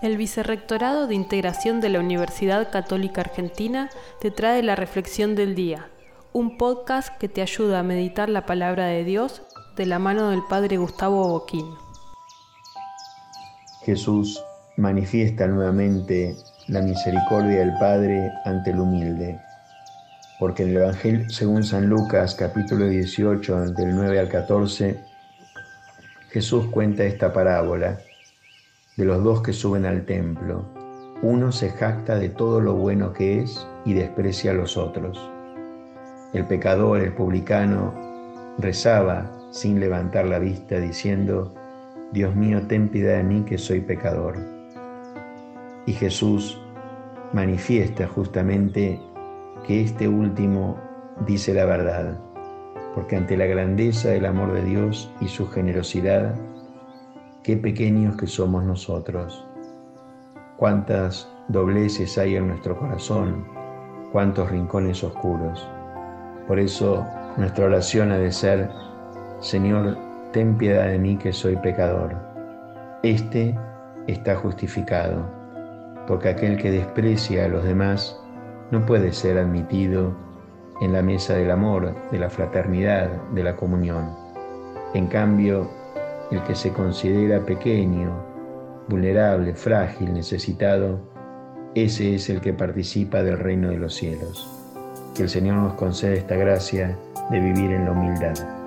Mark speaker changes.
Speaker 1: El Vicerrectorado de Integración de la Universidad Católica Argentina te trae la Reflexión del Día, un podcast que te ayuda a meditar la palabra de Dios de la mano del Padre Gustavo Boquín.
Speaker 2: Jesús manifiesta nuevamente la misericordia del Padre ante el humilde, porque en el Evangelio según San Lucas capítulo 18 del 9 al 14, Jesús cuenta esta parábola de los dos que suben al templo. Uno se jacta de todo lo bueno que es y desprecia a los otros. El pecador, el publicano, rezaba sin levantar la vista diciendo, Dios mío, ten piedad de mí que soy pecador. Y Jesús manifiesta justamente que este último dice la verdad, porque ante la grandeza del amor de Dios y su generosidad, qué pequeños que somos nosotros, cuántas dobleces hay en nuestro corazón, cuántos rincones oscuros. Por eso nuestra oración ha de ser, Señor, ten piedad de mí que soy pecador. Este está justificado, porque aquel que desprecia a los demás no puede ser admitido en la mesa del amor, de la fraternidad, de la comunión. En cambio, el que se considera pequeño, vulnerable, frágil, necesitado, ese es el que participa del reino de los cielos. Que el Señor nos conceda esta gracia de vivir en la humildad.